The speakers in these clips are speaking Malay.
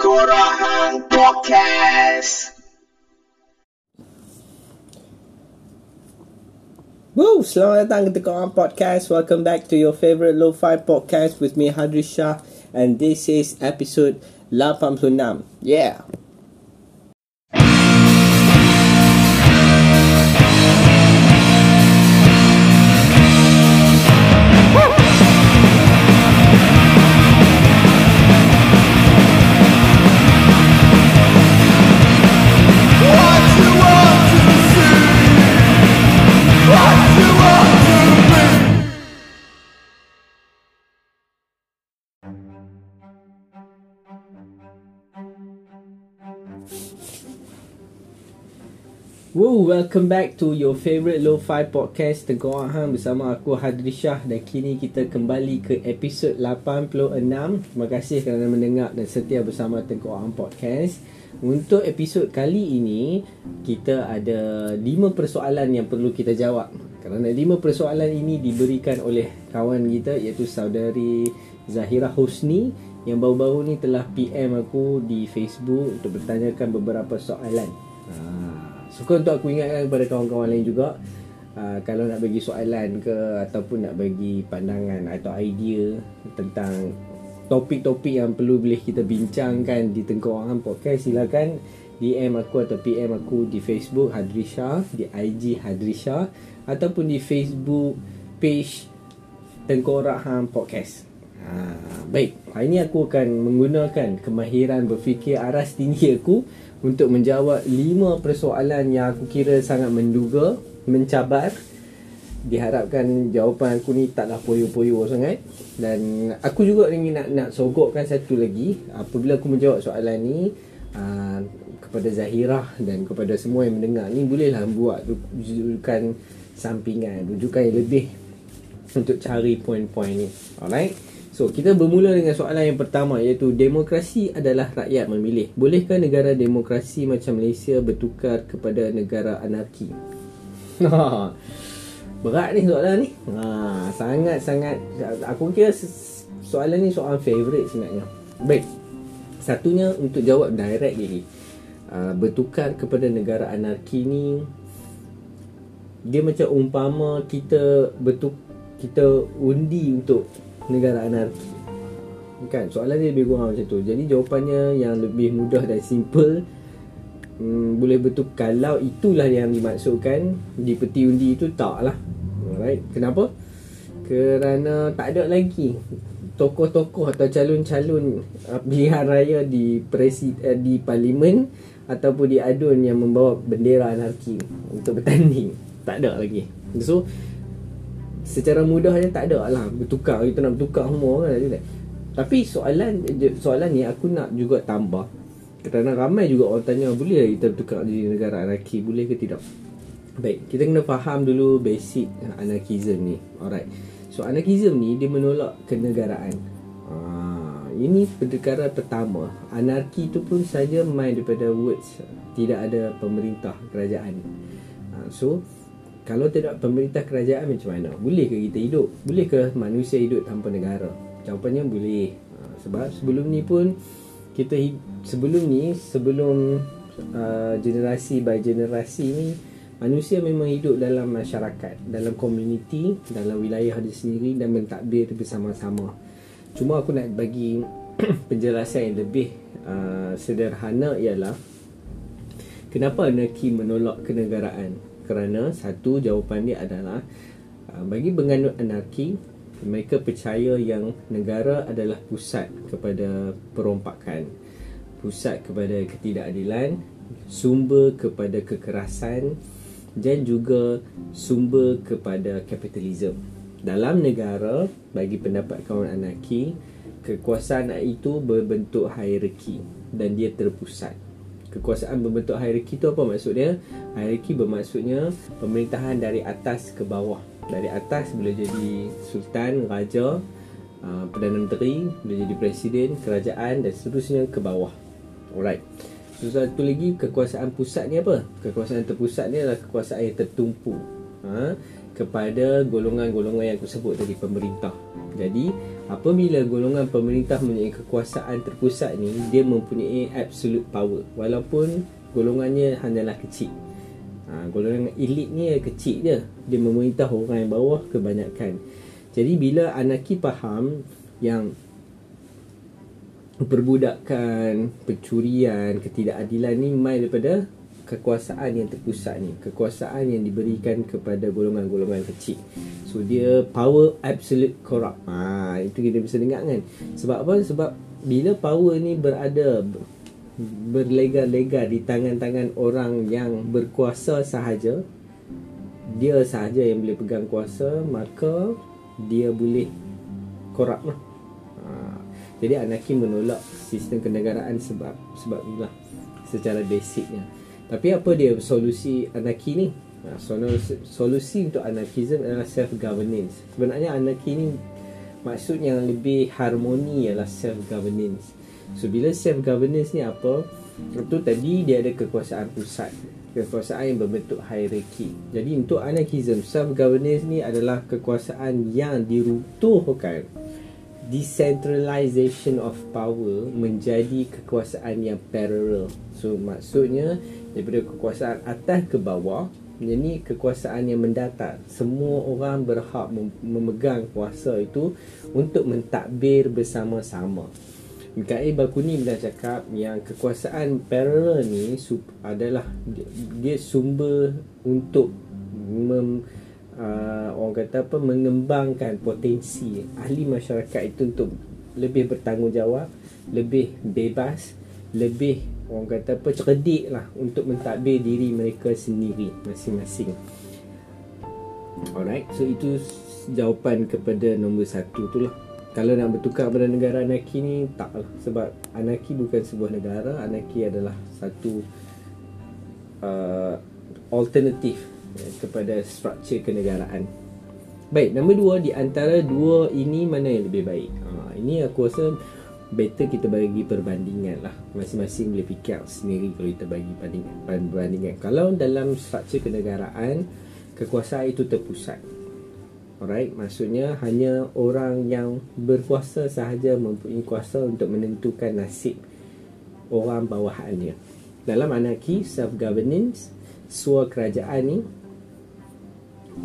Tengkorak Podcast. Woo! Selamat datang ke Tengkorak Podcast. Welcome back to your favorite lo-fi podcast with me, Hadri Shah. And this is episode 86. Yeah! Woo, welcome back to your favorite lo-fi podcast Tengkorak Hang bersama aku Hadri Shah dan kini kita kembali ke episod 86. Terima kasih kerana mendengar dan setia bersama Tengkorak Hang podcast. Untuk episod kali ini kita ada 5 persoalan yang perlu kita jawab. Kerana 5 persoalan ini diberikan oleh kawan kita iaitu saudari Zahira Husni yang baru-baru ni telah PM aku di Facebook untuk bertanyakan beberapa soalan. Ha, Suka untuk aku ingatkan kepada kawan-kawan lain juga uh, Kalau nak bagi soalan ke Ataupun nak bagi pandangan atau idea Tentang topik-topik yang perlu boleh kita bincangkan Di Tengkorak Podcast Silakan DM aku atau PM aku di Facebook Hadrisha Di IG Hadrisha Ataupun di Facebook page Tengkorak Podcast. Ha, Baik, hari ini aku akan menggunakan kemahiran berfikir aras tinggi aku untuk menjawab lima persoalan yang aku kira sangat menduga, mencabar. Diharapkan jawapan aku ni taklah poyo-poyo sangat dan aku juga ingin nak nak sogokkan satu lagi apabila aku menjawab soalan ni aa, kepada Zahirah dan kepada semua yang mendengar ni bolehlah buat rujukan sampingan, rujukan yang lebih untuk cari poin-poin ni. Alright. So, kita bermula dengan soalan yang pertama iaitu demokrasi adalah rakyat memilih. Bolehkah negara demokrasi macam Malaysia bertukar kepada negara anarki? Berat ni soalan ni. Ha, sangat-sangat aku kira soalan ni soalan favorite sebenarnya. Baik. Satunya untuk jawab direct lagi. Uh, bertukar kepada negara anarki ni dia macam umpama kita betul kita undi untuk negara anarki kan soalan dia lebih kurang macam tu. Jadi jawapannya yang lebih mudah dan simple hmm, boleh betul kalau itulah yang dimaksudkan di peti undi itu tak lah alright kenapa? Kerana tak ada lagi tokoh-tokoh atau calon-calon uh, pilihan raya di presi, uh, di parlimen ataupun di adun yang membawa bendera anarki untuk bertanding. Tak ada lagi. So secara mudahnya tak ada. Lah bertukar. Kita nak bertukar semua kan tapi soalan soalan ni aku nak juga tambah. Kerana ramai juga orang tanya boleh kita bertukar di negara anarki? Boleh ke tidak? Baik kita kena faham dulu basic anarkism ni. Alright. So anarkism ni dia menolak kenegaraan. Ah, ini perkara pertama. Anarki tu pun saja main daripada words. Tidak ada pemerintah kerajaan. Ah, so kalau tidak pemerintah kerajaan macam mana? Boleh ke kita hidup? Boleh ke manusia hidup tanpa negara? Jawapannya boleh. Ha, sebab sebelum ni pun kita sebelum ni sebelum uh, generasi by generasi ni manusia memang hidup dalam masyarakat, dalam komuniti, dalam wilayah dia sendiri dan mentadbir bersama-sama. Cuma aku nak bagi penjelasan yang lebih uh, sederhana ialah kenapa anarki menolak kenegaraan? Kerana satu jawapan dia adalah uh, bagi penganut anarki mereka percaya yang negara adalah pusat kepada perompakan pusat kepada ketidakadilan sumber kepada kekerasan dan juga sumber kepada kapitalisme dalam negara bagi pendapat kawan anarki kekuasaan itu berbentuk hierarki dan dia terpusat kekuasaan berbentuk hierarki tu apa maksudnya? Hierarki bermaksudnya pemerintahan dari atas ke bawah. Dari atas boleh jadi sultan, raja, uh, perdana menteri, boleh jadi presiden, kerajaan dan seterusnya ke bawah. Alright. So, satu lagi kekuasaan pusat ni apa? Kekuasaan terpusat ni adalah kekuasaan yang tertumpu. Ha? kepada golongan-golongan yang aku sebut tadi pemerintah. Jadi apabila golongan pemerintah mempunyai kekuasaan terpusat ni dia mempunyai absolute power walaupun golongannya hanyalah kecil. Ha, golongan elit ni kecil je. Dia memerintah orang yang bawah kebanyakan. Jadi bila anaki faham yang perbudakan, pencurian, ketidakadilan ni mai daripada kekuasaan yang terpusat ni kekuasaan yang diberikan kepada golongan-golongan kecil. So dia power absolute corrupt. Ha, itu kita bisa dengar kan? Sebab apa? Sebab bila power ni berada berlegar-legar di tangan-tangan orang yang berkuasa sahaja dia sahaja yang boleh pegang kuasa maka dia boleh korup lah. Ha, jadi anaki menolak sistem kenegaraan sebab sebab inilah secara basicnya tapi apa dia solusi anarki ni? Ha, solusi, solusi untuk anarkism adalah self-governance. Sebenarnya anarki ni maksud yang lebih harmoni ialah self-governance. So bila self-governance ni apa? Itu tadi dia ada kekuasaan pusat. Kekuasaan yang berbentuk hierarki. Jadi untuk anarkism, self-governance ni adalah kekuasaan yang dirutuhkan decentralization of power menjadi kekuasaan yang parallel. So maksudnya daripada kekuasaan atas ke bawah ini kekuasaan yang mendatar. Semua orang berhak memegang kuasa itu untuk mentadbir bersama-sama. Mikael Bakuni pernah cakap yang kekuasaan parallel ni adalah dia sumber untuk mem, uh, orang kata apa mengembangkan potensi ahli masyarakat itu untuk lebih bertanggungjawab lebih bebas lebih orang kata apa cerdik lah untuk mentadbir diri mereka sendiri masing-masing. Alright so itu jawapan kepada nombor satu tu lah. Kalau nak bertukar pada negara anarki ni tak lah. Sebab anarki bukan sebuah negara anarki adalah satu uh, alternatif ya, kepada struktur kenegaraan. Baik nombor dua di antara dua ini mana yang lebih baik? Ha, ini aku rasa better kita bagi perbandingan lah. Masing-masing boleh fikir sendiri kalau kita bagi perbandingan, perbandingan. kalau dalam struktur kenegaraan kekuasaan itu terpusat. Alright maksudnya hanya orang yang berkuasa sahaja mempunyai kuasa untuk menentukan nasib orang bawahannya. Dalam anarki self governance suara kerajaan ni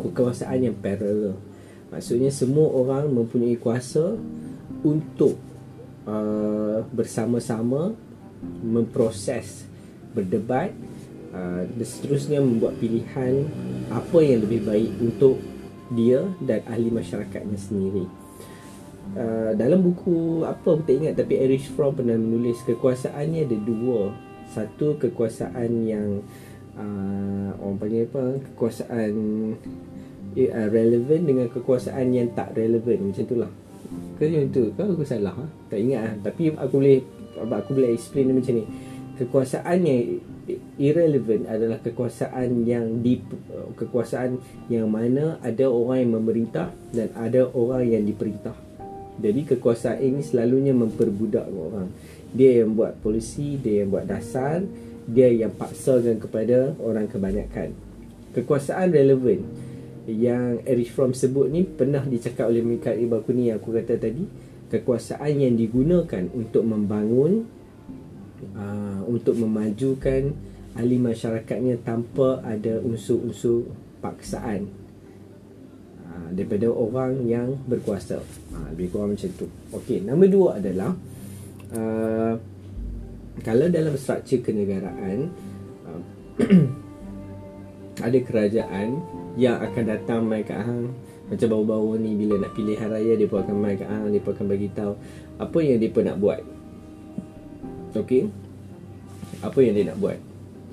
kekuasaan yang parallel. Maksudnya semua orang mempunyai kuasa untuk Uh, bersama-sama memproses berdebat uh, dan seterusnya membuat pilihan apa yang lebih baik untuk dia dan ahli masyarakatnya sendiri. Uh, dalam buku apa aku tak ingat tapi Erich Fromm pernah menulis kekuasaannya ada dua. Satu kekuasaan yang uh, orang panggil apa? Kekuasaan uh, relevan dengan kekuasaan yang tak relevan macam itulah. Ke macam tu Kau aku salah ha? Tak ingat ha? Tapi aku boleh Aku boleh explain macam ni. Kekuasaan yang Irrelevant adalah kekuasaan yang di Kekuasaan yang mana Ada orang yang memerintah Dan ada orang yang diperintah. Jadi kekuasaan ini selalunya memperbudak orang. Dia yang buat polisi Dia yang buat dasar Dia yang paksakan kepada orang kebanyakan. Kekuasaan relevan yang Erich Fromm sebut ni pernah dicakap oleh Mikhail Ibakuni yang aku kata tadi kekuasaan yang digunakan untuk membangun uh, untuk memajukan ahli masyarakatnya tanpa ada unsur-unsur paksaan uh, daripada orang yang berkuasa. Uh, lebih kurang macam tu. Ok nombor dua adalah uh, kalau dalam struktur kenegaraan uh, ada kerajaan yang akan datang mai kat hang. Macam baru-baru ni bila nak pilih hari raya dia pun akan mai kat hang dia pun akan bagi tahu apa yang dia pun nak buat. Okey? Apa yang dia nak buat?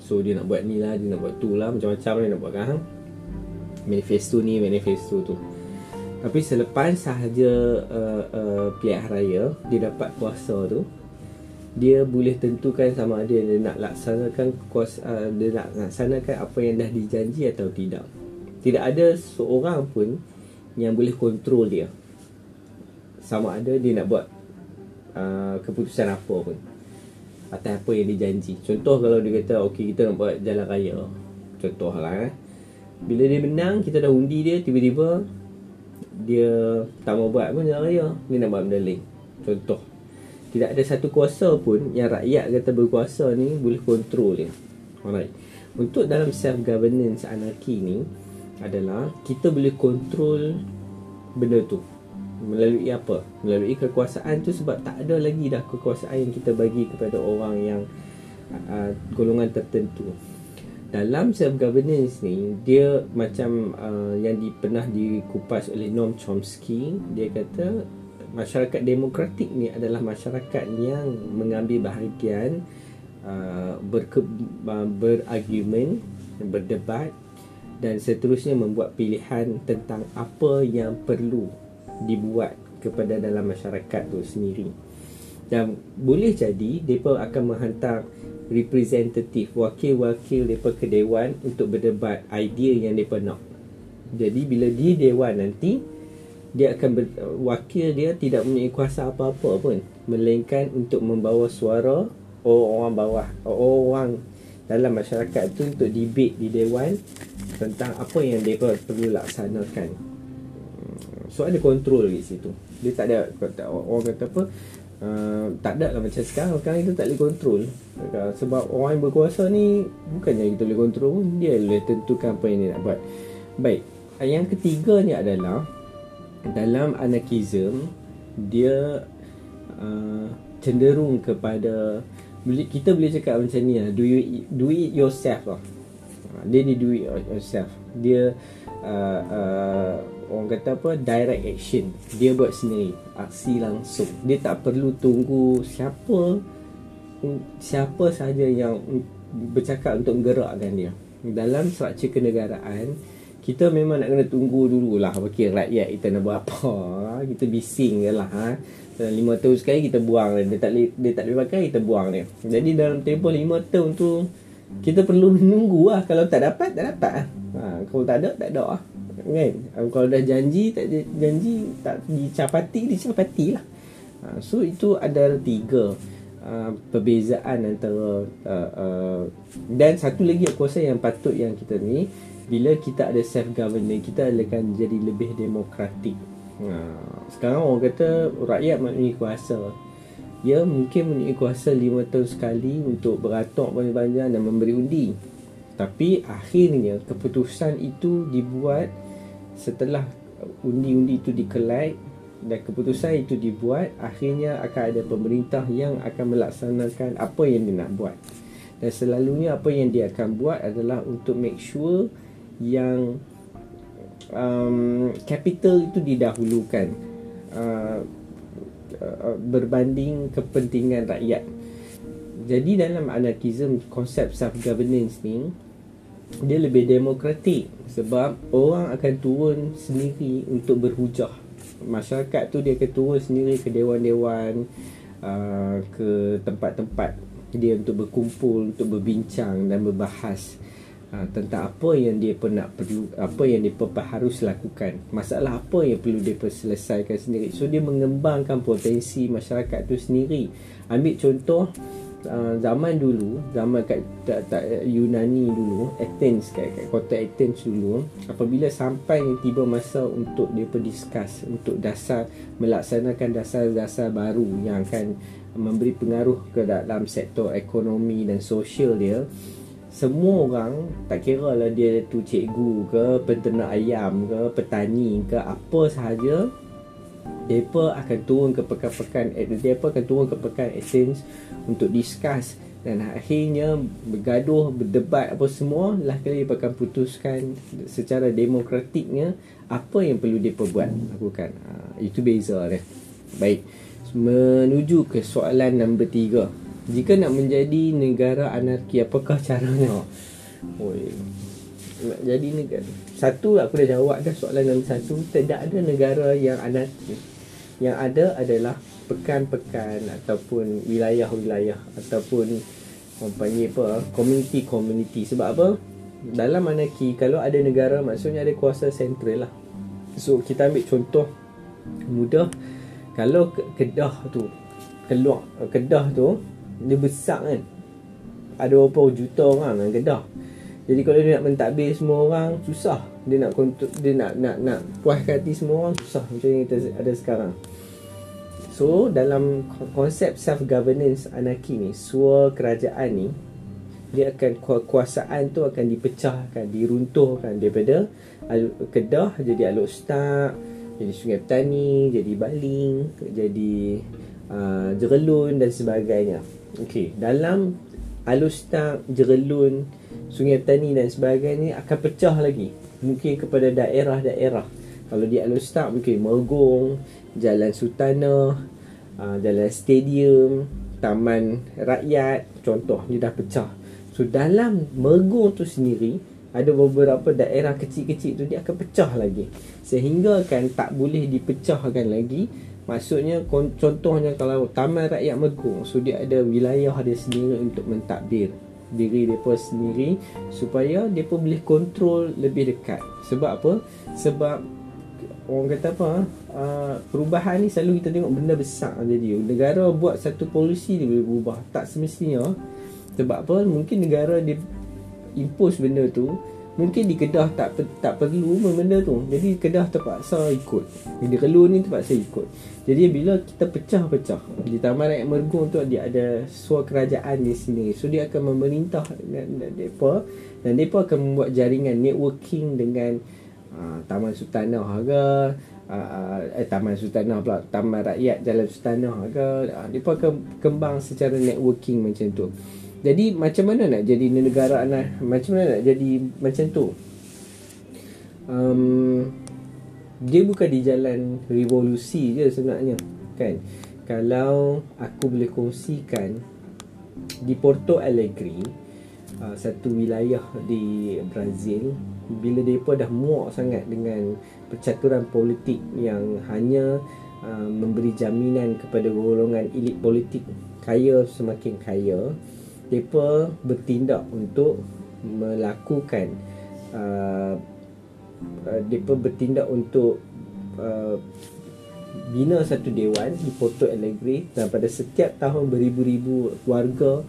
So dia nak buat ni lah dia nak buat tu lah macam-macam dia nak buat kat hang. Manifesto ni manifesto tu. Tapi selepas sahaja uh, uh, pilihan raya dia dapat kuasa tu dia boleh tentukan sama ada dia nak laksanakan kuasa uh, dia nak laksanakan apa yang dah dijanji atau tidak. Tidak ada seorang pun yang boleh kontrol dia. Sama ada dia nak buat uh, keputusan apa pun. Atas apa yang dijanji. Contoh kalau dia kata okey kita nak buat jalan raya. Contohlah eh. Bila dia menang Kita dah undi dia Tiba-tiba Dia Tak mau buat pun raya Dia nak buat benda lain Contoh Tidak ada satu kuasa pun Yang rakyat kata berkuasa ni Boleh kontrol dia Alright Untuk dalam self-governance anarki ni Adalah Kita boleh kontrol Benda tu Melalui apa? Melalui kekuasaan tu sebab tak ada lagi dah kekuasaan yang kita bagi kepada orang yang uh, golongan tertentu dalam self governance ni dia macam uh, yang di, pernah dikupas oleh Noam Chomsky dia kata masyarakat demokratik ni adalah masyarakat yang mengambil bahagian uh, berke, uh, berargumen berdebat dan seterusnya membuat pilihan tentang apa yang perlu dibuat kepada dalam masyarakat tu sendiri. Dan boleh jadi mereka akan menghantar representatif wakil-wakil mereka ke dewan untuk berdebat idea yang mereka nak. Jadi bila di dewan nanti dia akan ber, wakil dia tidak mempunyai kuasa apa-apa pun. Melainkan untuk membawa suara orang bawah orang dalam masyarakat tu untuk debate di dewan tentang apa yang mereka perlu laksanakan so ada kontrol di situ. Dia tak ada orang kata apa Uh, tak ada lah macam sekarang. Sekarang kita tak boleh kontrol. Uh, Sebab orang yang berkuasa ni Bukannya kita boleh kontrol Dia boleh tentukan apa yang dia nak buat. Baik Yang ketiga ni adalah Dalam anarchism Dia uh, Cenderung kepada Kita boleh cakap macam ni lah Do, you, do it yourself lah Dia ni do it yourself Dia uh, uh, orang kata apa direct action. Dia buat sendiri aksi langsung. Dia tak perlu tunggu siapa siapa saja yang bercakap untuk menggerakkan dia. Dalam struktur kenegaraan kita memang nak kena tunggu dulu lah Okey rakyat kita nak buat apa? Kita bising je lah ha? Dalam lima tahun sekali kita buang. Dia tak, dia tak boleh pakai kita buang dia. Jadi dalam tempoh lima tahun tu Kita perlu menunggu lah. Kalau tak dapat tak dapat lah. Ha, Kalau tak ada tak ada lah. Kan? Um, kalau dah janji tak janji tak dicapati dicapati lah. Uh, so itu ada tiga uh, perbezaan antara uh, uh, dan satu lagi aku rasa yang patut yang kita ni bila kita ada self governance kita akan jadi lebih demokratik. Uh, sekarang orang kata rakyat mempunyai kuasa ya mungkin mempunyai kuasa lima tahun sekali untuk beratok panjang-panjang dan memberi undi. Tapi akhirnya keputusan itu dibuat setelah undi-undi itu dikelai dan keputusan itu dibuat akhirnya akan ada pemerintah yang akan melaksanakan apa yang dia nak buat. Dan selalunya apa yang dia akan buat adalah untuk make sure yang um, capital itu didahulukan. Uh, uh, berbanding kepentingan rakyat. Jadi dalam anarchism konsep self governance ni dia lebih demokratik sebab orang akan turun sendiri untuk berhujah. Masyarakat tu dia akan turun sendiri ke dewan-dewan uh, ke tempat-tempat dia untuk berkumpul untuk berbincang dan berbahas uh, tentang apa yang dia pernah perlu apa yang dia harus lakukan. Masalah apa yang perlu dia selesaikan sendiri. So dia mengembangkan potensi masyarakat tu sendiri. Ambil contoh uh, zaman dulu zaman kat tak, tak Yunani dulu Athens kat, kat kota Athens dulu apabila sampai tiba masa untuk dia discuss untuk dasar melaksanakan dasar-dasar baru yang akan memberi pengaruh ke dalam sektor ekonomi dan sosial dia semua orang tak kira lah dia tu cikgu ke penternak ayam ke petani ke apa sahaja mereka akan turun ke pekan-pekan mereka akan turun ke pekan Athens untuk discuss. Dan akhirnya bergaduh berdebat apa semua lah kali mereka akan putuskan secara demokratiknya apa yang perlu mereka buat. Lakukan ha, itu beza dia. Baik menuju ke soalan nombor tiga jika nak menjadi negara anarki apakah caranya? Oi. nak jadi negara. Satu aku dah jawab dah soalan nombor satu. Tidak ada negara yang anarki. Yang ada adalah pekan-pekan ataupun wilayah-wilayah ataupun orang panggil apa community-community sebab apa? Dalam anarki kalau ada negara maksudnya ada kuasa sentral lah. So kita ambil contoh mudah. Kalau kedah tu keluar kedah tu dia besar kan ada berapa juta orang dalam kedah Jadi kalau dia nak mentadbir semua orang susah. Dia nak kontrol, dia nak nak nak puaskan hati semua orang susah macam yang kita ada sekarang. So dalam konsep self governance anarki ni, sua kerajaan ni dia akan kekuasaan tu akan dipecahkan, diruntuhkan daripada Kedah jadi Aluk Stak, jadi Sungai Petani, jadi Baling, jadi uh, Jerelun dan sebagainya. Okey, dalam Aluk Stak, Jerelun, Sungai Petani dan sebagainya akan pecah lagi. Mungkin kepada daerah-daerah. Kalau di Aluk Stak mungkin Mergong, Jalan Sultanah, uh, Jalan Stadium, Taman Rakyat, contoh dia dah pecah. So dalam Mergong tu sendiri ada beberapa daerah kecil-kecil tu dia akan pecah lagi. Sehingga kan tak boleh dipecahkan lagi. Maksudnya contohnya kalau Taman Rakyat Mergong, so dia ada wilayah dia sendiri untuk mentadbir diri mereka sendiri supaya mereka boleh kontrol lebih dekat. Sebab apa? Sebab orang kata apa? Uh, perubahan ni selalu kita tengok benda besar jadi. Negara buat satu polisi dia boleh berubah. Tak semestinya sebab apa mungkin negara dia impose benda tu mungkin di Kedah tak tak perlu benda tu. Jadi Kedah terpaksa ikut. Di Kelun ni terpaksa ikut. Jadi bila kita pecah-pecah di Taman Rakyat Mergong tu dia ada suar kerajaan di sini so dia akan memerintah dan depa. Dan depa akan membuat jaringan networking dengan uh, Taman Sultanah ke Uh, eh, Taman Sultanah pula Taman Rakyat Jalan Sultanah ke uh, Mereka akan kembang secara networking macam tu jadi macam mana nak jadi negara anak Macam mana nak jadi macam tu? Um, Dia bukan di jalan revolusi je sebenarnya Kan? Kalau aku boleh kongsikan Di Porto Alegre uh, Satu wilayah di Brazil Bila mereka dah muak sangat dengan Percaturan politik yang hanya uh, Memberi jaminan kepada golongan elit politik Kaya semakin kaya mereka bertindak untuk melakukan uh, uh, mereka bertindak untuk uh, bina satu dewan di Porto Alegre dan pada setiap tahun beribu-ribu warga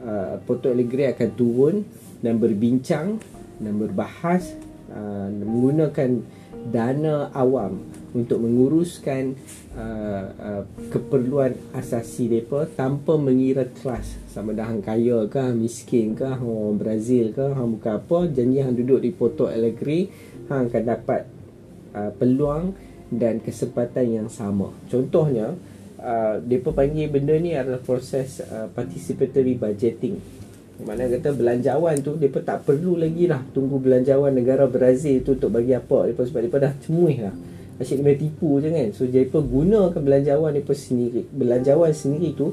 uh, Porto Alegre akan turun dan berbincang dan berbahas uh, menggunakan dana awam untuk menguruskan uh, uh, keperluan asasi mereka tanpa mengira kelas sama dah hang kaya ke miskin ke orang Brazil ke hang bukan apa janji hang duduk di Porto Alegre hang akan dapat uh, peluang dan kesempatan yang sama. Contohnya uh, mereka panggil benda ni adalah proses uh, participatory budgeting. Mana kata belanjawan tu mereka tak perlu lagi lah tunggu belanjawan negara Brazil tu untuk bagi apa. Sebab mereka dah cemuih lah Asyik dia tipu je kan. So mereka gunakan belanjawan mereka sendiri. Belanjawan sendiri tu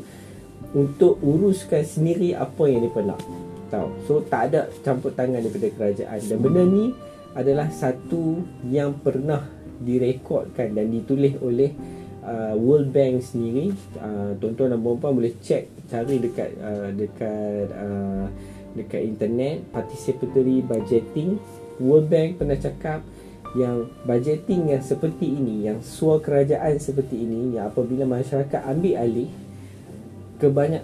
Untuk uruskan sendiri apa yang mereka nak. Tahu. So tak ada campur tangan daripada kerajaan. Dan benda ni adalah satu yang pernah direkodkan dan ditulis oleh uh, World Bank sendiri. Uh, Tuan-tuan dan puan boleh check Cari dekat uh, dekat uh, dekat internet Participatory Budgeting. World Bank pernah cakap yang budgeting yang seperti ini yang suar kerajaan seperti ini yang apabila masyarakat ambil alih kebanyak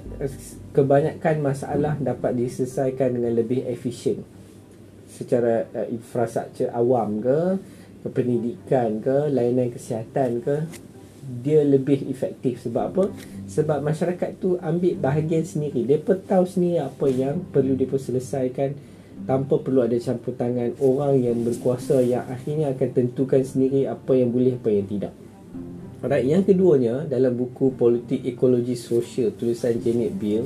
kebanyakan masalah dapat diselesaikan dengan lebih efisien. Secara uh, infrastruktur awam ke pendidikan ke layanan kesihatan ke dia lebih efektif. Sebab apa? Sebab masyarakat tu ambil bahagian sendiri. Dia tahu sendiri apa yang perlu dia selesaikan tanpa perlu ada campur tangan orang yang berkuasa yang akhirnya akan tentukan sendiri apa yang boleh apa yang tidak. Alright, yang keduanya dalam buku Politik Ekologi Sosial tulisan Janet Bill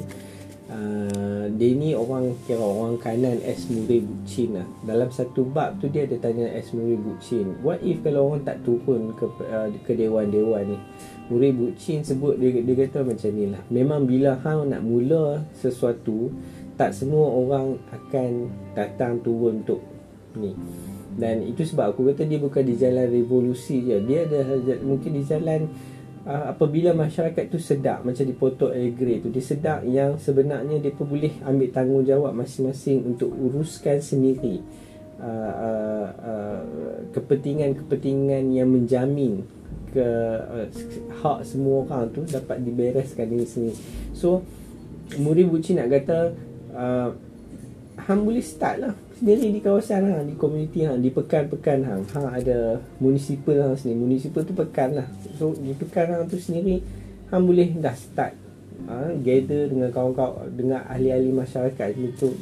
Uh, dia ni orang kira orang kanan S. Murray Bucin lah. Dalam satu bab tu dia ada tanya S. Murray Bucin What if kalau orang tak turun ke, uh, ke dewan-dewan ni Murray Bucin sebut dia, dia kata macam ni lah Memang bila hang nak mula sesuatu tak semua orang akan datang turun untuk ni. Dan itu sebab aku kata dia bukan di jalan revolusi je. Dia ada mungkin di jalan uh, apabila masyarakat tu sedar macam di Porto Alegre tu dia sedar yang sebenarnya dia pun boleh ambil tanggungjawab masing-masing untuk uruskan sendiri uh, uh, uh, kepentingan-kepentingan yang menjamin ke uh, hak semua orang tu dapat dibereskan di sini so Muri Buci nak kata uh, hang boleh start lah sendiri di kawasan hang di komuniti hang di pekan-pekan hang. Hang ada municipal hang sendiri. Municipal tu pekan lah. So di pekan hang tu sendiri hang boleh dah start ha, gather dengan kawan-kawan dengan ahli-ahli masyarakat. Untuk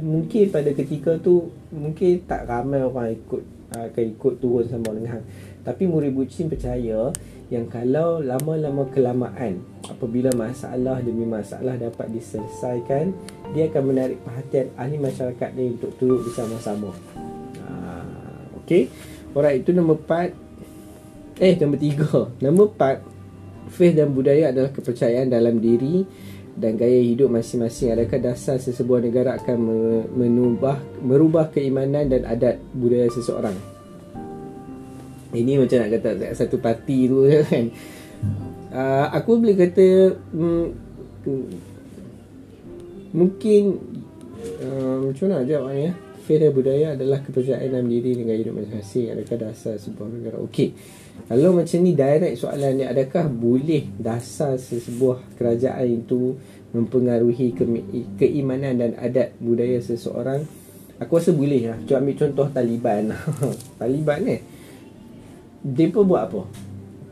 mungkin pada ketika tu mungkin tak ramai orang ikut akan ikut turun sama dengan. Hang tapi murid bucin percaya yang kalau lama-lama kelamaan apabila masalah demi masalah dapat diselesaikan dia akan menarik perhatian ahli masyarakat ni untuk turut bersama-sama. Ha, Okey. Alright itu nombor 4 Eh nombor 3 Nombor 4 Faith dan budaya adalah kepercayaan dalam diri dan gaya hidup masing-masing adakah dasar sesebuah negara akan menubah merubah keimanan dan adat budaya seseorang? Ini macam nak kata satu parti tu kan. Uh, aku boleh kata mm, mungkin uh, macam mana jawab ni ya faith dan budaya adalah kepercayaan dalam diri dengan hidup masing-masing. Adakah dasar sebuah negara? Okey kalau macam ni direct soalan ni adakah boleh dasar sebuah kerajaan itu mempengaruhi ke- keimanan dan adat budaya seseorang aku rasa boleh lah cuba ambil contoh Taliban Taliban ni eh? Mereka buat apa?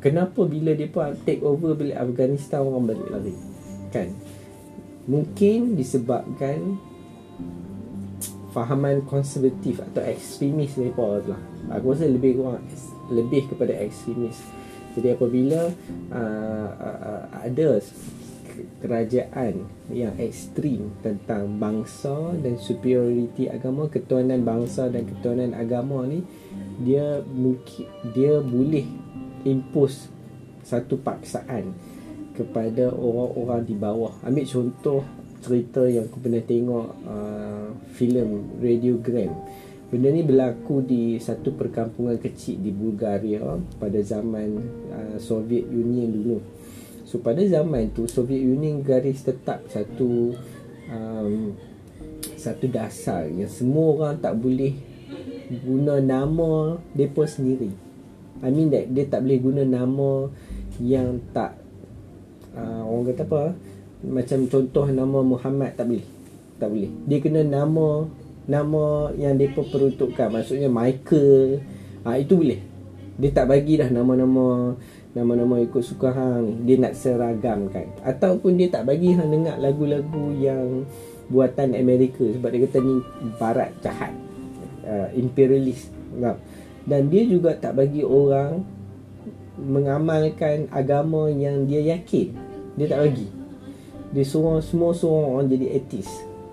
Kenapa bila mereka take over bila Afghanistan orang balik lari? Kan? Mungkin disebabkan fahaman konservatif atau ekstremis mereka tu lah. Aku rasa lebih kurang lebih kepada ekstremis. Jadi apabila uh, uh, ada kerajaan yang ekstrim tentang bangsa dan superiority agama, ketuanan bangsa dan ketuanan agama ni dia mungkin dia boleh impose satu paksaan kepada orang-orang di bawah. Ambil contoh cerita yang aku pernah tengok uh, filem Radiogram. Benda ni berlaku di satu perkampungan kecil di Bulgaria pada zaman uh, Soviet Union dulu. So pada zaman tu Soviet Union garis tetap satu um, satu dasar yang semua orang tak boleh guna nama depa sendiri. I mean that dia tak boleh guna nama yang tak uh, orang kata apa macam contoh nama Muhammad tak boleh. Tak boleh. Dia kena nama nama yang depa peruntukkan. Maksudnya Michael. Ah uh, itu boleh. Dia tak bagi dah nama-nama nama-nama ikut suka hang. Dia nak seragamkan. Ataupun dia tak bagi hang dengar lagu-lagu yang buatan Amerika sebab dia kata ni barat jahat uh, imperialist tak? dan dia juga tak bagi orang mengamalkan agama yang dia yakin dia tak bagi dia suruh semua suruh orang jadi etis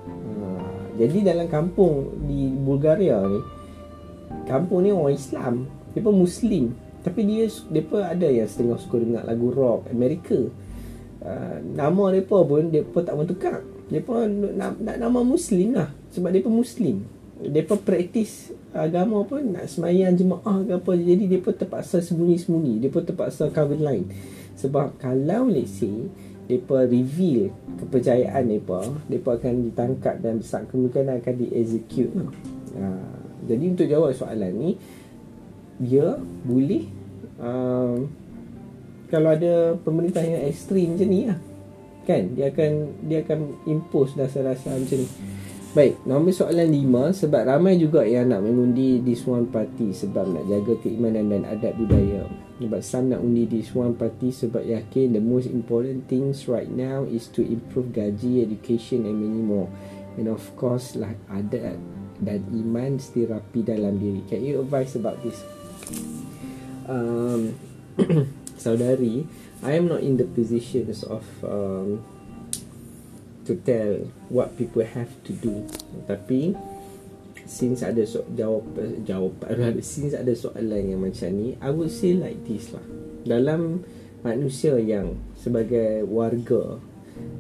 uh, jadi dalam kampung di Bulgaria ni kampung ni orang Islam pun Muslim. Tapi dia pun ada yang setengah suka dengar lagu rock Amerika. Uh, nama dia pun pun tak mau tukar. Pun nak, nak nama Muslim lah sebab pun Muslim. Mereka praktis agama pun nak semayang jemaah ke apa. Jadi mereka terpaksa sembunyi-sembunyi mereka terpaksa cover line sebab kalau let's say mereka reveal kepercayaan mereka mereka akan ditangkap dan besar kemungkinan akan di-execute. Ha. jadi untuk jawab soalan ni dia boleh uh, kalau ada pemerintah yang ekstrim macam ni lah kan? Dia akan dia akan impose dasar-dasar macam ni Baik, nombor soalan lima Sebab ramai juga yang nak mengundi di Swan Party Sebab nak jaga keimanan dan adat budaya. Sebab some nak undi di Swan Party Sebab yakin the most important things right now Is to improve gaji, education and many more. And of course lah adat dan iman still rapi dalam diri. Can you advise about this? Um, saudari, I am not in the positions of um, to tell what people have to do. Tapi since ada so jawab jawab since ada soalan yang macam ni I would say like this lah. Dalam manusia yang sebagai warga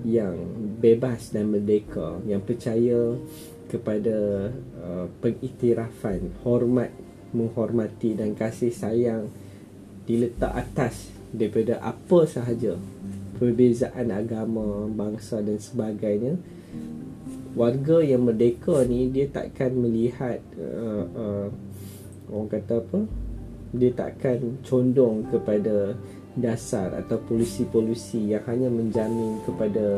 yang bebas dan merdeka yang percaya kepada uh, pengiktirafan hormat menghormati dan kasih sayang diletak atas daripada apa sahaja perbezaan agama, bangsa dan sebagainya warga yang merdeka ni dia takkan melihat uh, uh, orang kata apa dia takkan condong kepada dasar atau polisi-polisi yang hanya menjamin kepada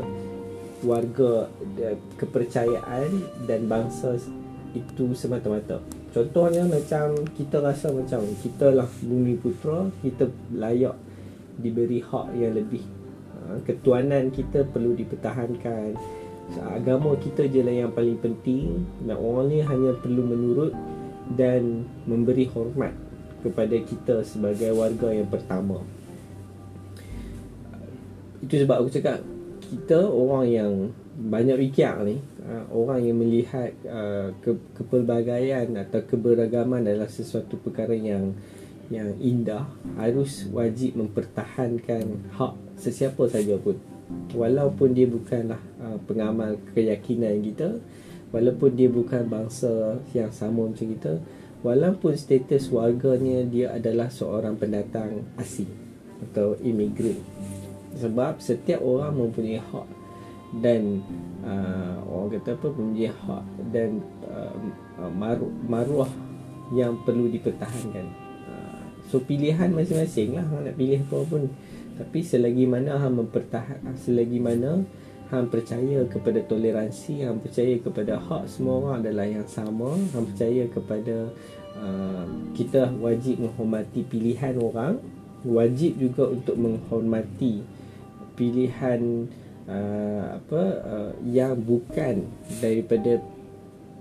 warga kepercayaan dan bangsa itu semata-mata. Contohnya macam kita rasa macam kita lah bumi putra, kita layak diberi hak yang lebih. Ha, ketuanan kita perlu dipertahankan. Agama kita je lah yang paling penting dan orang ni hanya perlu menurut dan memberi hormat kepada kita sebagai warga yang pertama. Itu sebab aku cakap kita orang yang banyak fikir ni uh, orang yang melihat ke, kepelbagaian atau keberagaman adalah sesuatu perkara yang yang indah harus wajib mempertahankan hak sesiapa saja pun. Walaupun dia bukanlah uh, pengamal keyakinan kita walaupun dia bukan bangsa yang sama macam kita walaupun status warganya dia adalah seorang pendatang asing atau imigran sebab setiap orang mempunyai hak dan uh, orang kata apa mempunyai hak dan uh, uh, maru, maruah yang perlu dipertahankan. Uh, so pilihan masing-masing lah. Nak pilih apa pun tapi selagi mana hang mempertahan selagi mana hang percaya kepada toleransi hang percaya kepada hak semua orang adalah yang sama hang percaya kepada uh, kita wajib menghormati pilihan orang wajib juga untuk menghormati pilihan uh, apa uh, yang bukan daripada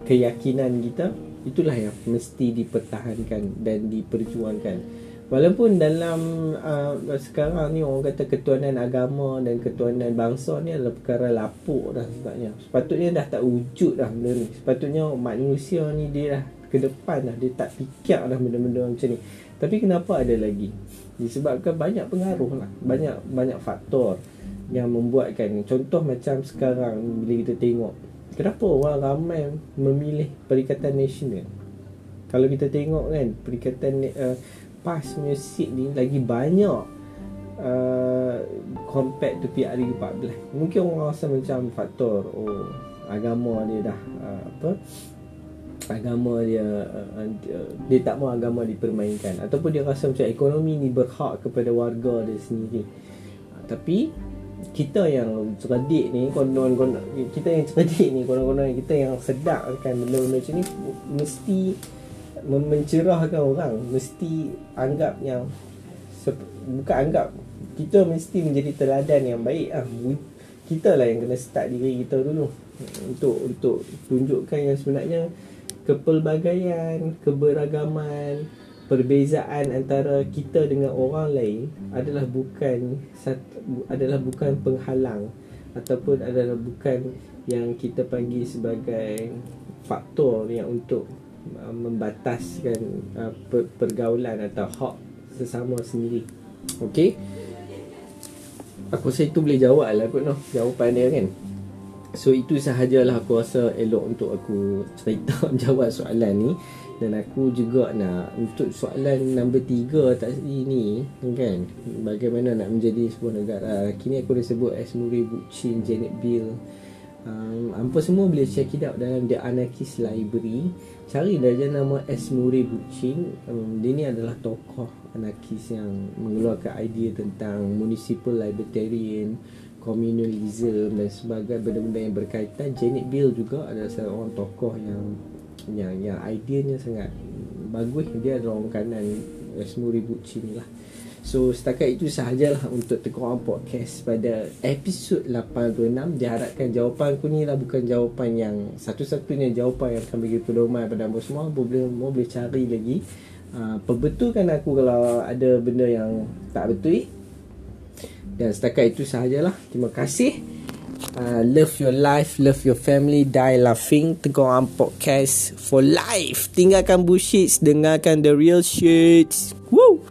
keyakinan kita itulah yang mesti dipertahankan dan diperjuangkan walaupun dalam uh, sekarang ni orang kata ketuanan agama dan ketuanan bangsa ni adalah perkara lapuk dah sebabnya sepatutnya dah tak wujud dah benda ni. Sepatutnya manusia ni dia dah ke depan dah. Dia tak fikir dah benda-benda macam ni. Tapi kenapa ada lagi? Disebabkan banyak pengaruh lah. Banyak banyak faktor yang membuatkan. Contoh macam sekarang bila kita tengok kenapa orang ramai memilih Perikatan Nasional? Kalau kita tengok kan Perikatan uh, PAS Music ni lagi banyak uh, compared to PRU 14 mungkin orang rasa macam faktor oh agama dia dah uh, apa agama dia uh, dia tak mahu agama dipermainkan. Ataupun dia rasa macam ekonomi ni berhak kepada warga dia sendiri. Uh, tapi kita yang cerdik ni konon kita yang cerdik ni konon-konon kita yang sedap kan benda-benda macam ni mesti mencerahkan orang mesti anggap yang bukan anggap kita mesti menjadi teladan yang baik ah kita lah yang kena start diri kita dulu. Untuk untuk tunjukkan yang sebenarnya kepelbagaian keberagaman perbezaan antara kita dengan orang lain adalah bukan adalah bukan penghalang ataupun adalah bukan yang kita panggil sebagai faktor yang untuk uh, membataskan uh, pergaulan atau hak sesama sendiri. Okey. Aku rasa itu boleh jawab lah kot noh jawapan dia kan. So itu sahajalah aku rasa elok untuk aku cerita jawab soalan ni dan aku juga nak untuk soalan nombor tiga tak ini kan bagaimana nak menjadi sebuah negara kini aku dah sebut as Nuri Bucin Janet Bill um, apa semua boleh check it out dalam The Anarchist Library. Cari darjah nama S. Nuri Bucin um, dia ni adalah tokoh anarkis yang mengeluarkan idea tentang municipal libertarian communalism dan sebagainya benda-benda yang berkaitan. Janet Bill juga adalah seorang tokoh yang yang yang ideanya sangat bagus. Dia adalah orang kanan semua ribut ni lah So setakat itu sahajalah untuk Tekong Podcast pada episod 86 Diharapkan jawapan aku ni lah bukan jawapan yang Satu-satunya jawapan yang akan bagi pedoman pada anda semua Boleh, boleh cari lagi uh, Perbetulkan aku kalau ada benda yang tak betul Dan setakat itu sahajalah Terima kasih Uh, love your life, love your family, die laughing. Tengok am podcast for life. Tinggalkan bullshit, dengarkan the real shit. Woo!